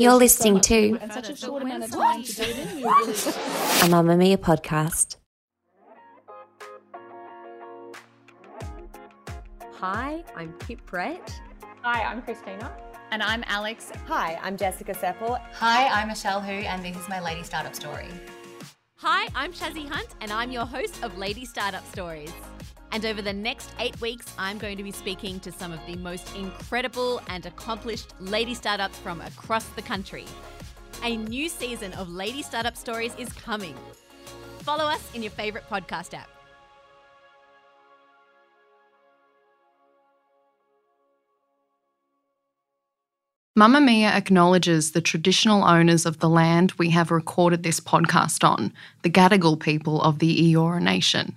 You're listening to and such a short amount of time to do it in. You really a Mamamia podcast. Hi, I'm Pip Brett. Hi, I'm Christina. And I'm Alex. Hi, I'm Jessica Sepel. Hi, I'm Michelle Hu, and this is my Lady Startup Story. Hi, I'm Shazzy Hunt, and I'm your host of Lady Startup Stories. And over the next eight weeks, I'm going to be speaking to some of the most incredible and accomplished lady startups from across the country. A new season of Lady Startup Stories is coming. Follow us in your favourite podcast app. Mamamia acknowledges the traditional owners of the land we have recorded this podcast on, the Gadigal people of the Eora Nation.